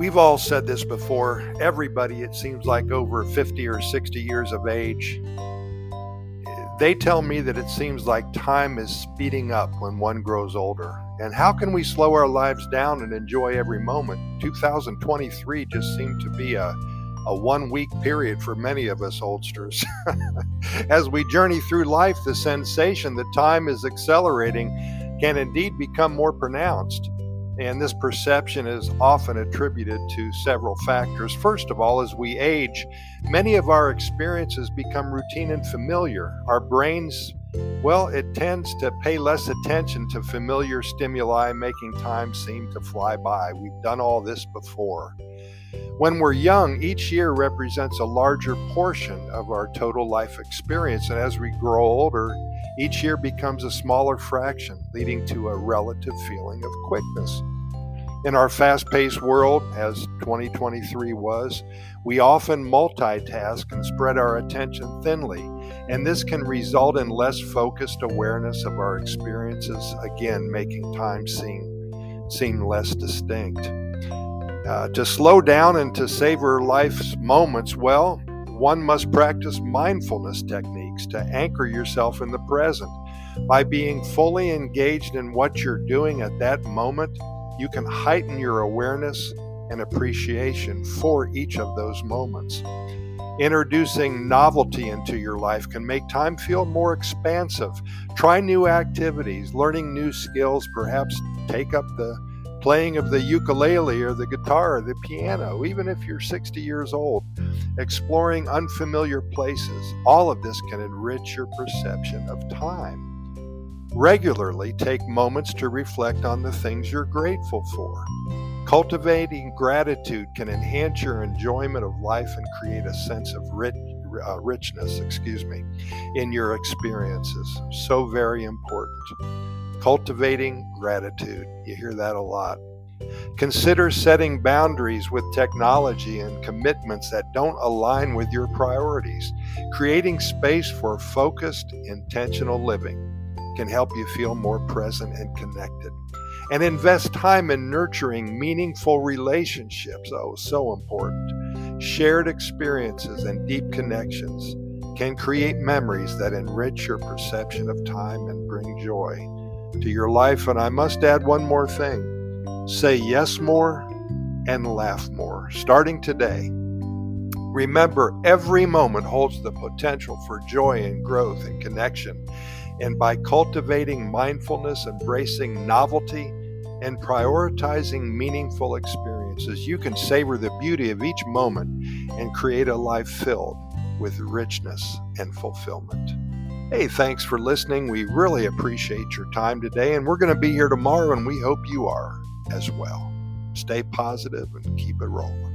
We've all said this before. Everybody, it seems like over 50 or 60 years of age, they tell me that it seems like time is speeding up when one grows older. And how can we slow our lives down and enjoy every moment? 2023 just seemed to be a, a one week period for many of us oldsters. As we journey through life, the sensation that time is accelerating can indeed become more pronounced. And this perception is often attributed to several factors. First of all, as we age, many of our experiences become routine and familiar. Our brains, well, it tends to pay less attention to familiar stimuli, making time seem to fly by. We've done all this before. When we're young, each year represents a larger portion of our total life experience. And as we grow older, each year becomes a smaller fraction, leading to a relative feeling of quickness. In our fast paced world, as 2023 was, we often multitask and spread our attention thinly, and this can result in less focused awareness of our experiences, again, making time seem, seem less distinct. Uh, to slow down and to savor life's moments, well, one must practice mindfulness techniques to anchor yourself in the present. By being fully engaged in what you're doing at that moment, you can heighten your awareness and appreciation for each of those moments. Introducing novelty into your life can make time feel more expansive. Try new activities, learning new skills, perhaps take up the playing of the ukulele or the guitar or the piano, even if you're 60 years old, exploring unfamiliar places. All of this can enrich your perception of time. Regularly take moments to reflect on the things you're grateful for. Cultivating gratitude can enhance your enjoyment of life and create a sense of rich, uh, richness, excuse me, in your experiences. So very important. Cultivating gratitude. You hear that a lot. Consider setting boundaries with technology and commitments that don't align with your priorities. Creating space for focused, intentional living can help you feel more present and connected. And invest time in nurturing meaningful relationships. Oh, so important. Shared experiences and deep connections can create memories that enrich your perception of time and bring joy to your life. And I must add one more thing say yes more and laugh more, starting today. Remember, every moment holds the potential for joy and growth and connection. And by cultivating mindfulness, embracing novelty, and prioritizing meaningful experiences, you can savor the beauty of each moment and create a life filled with richness and fulfillment. Hey, thanks for listening. We really appreciate your time today, and we're going to be here tomorrow, and we hope you are as well. Stay positive and keep it rolling.